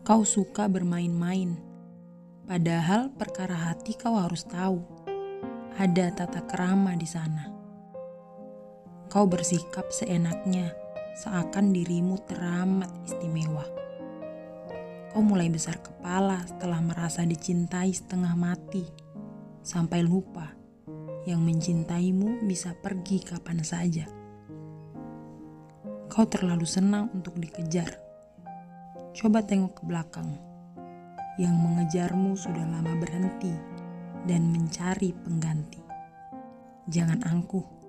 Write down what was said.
Kau suka bermain-main, padahal perkara hati kau harus tahu. Ada tata kerama di sana. Kau bersikap seenaknya, seakan dirimu teramat istimewa. Kau mulai besar kepala setelah merasa dicintai setengah mati, sampai lupa yang mencintaimu bisa pergi kapan saja. Kau terlalu senang untuk dikejar. Coba tengok ke belakang. Yang mengejarmu sudah lama berhenti dan mencari pengganti. Jangan angkuh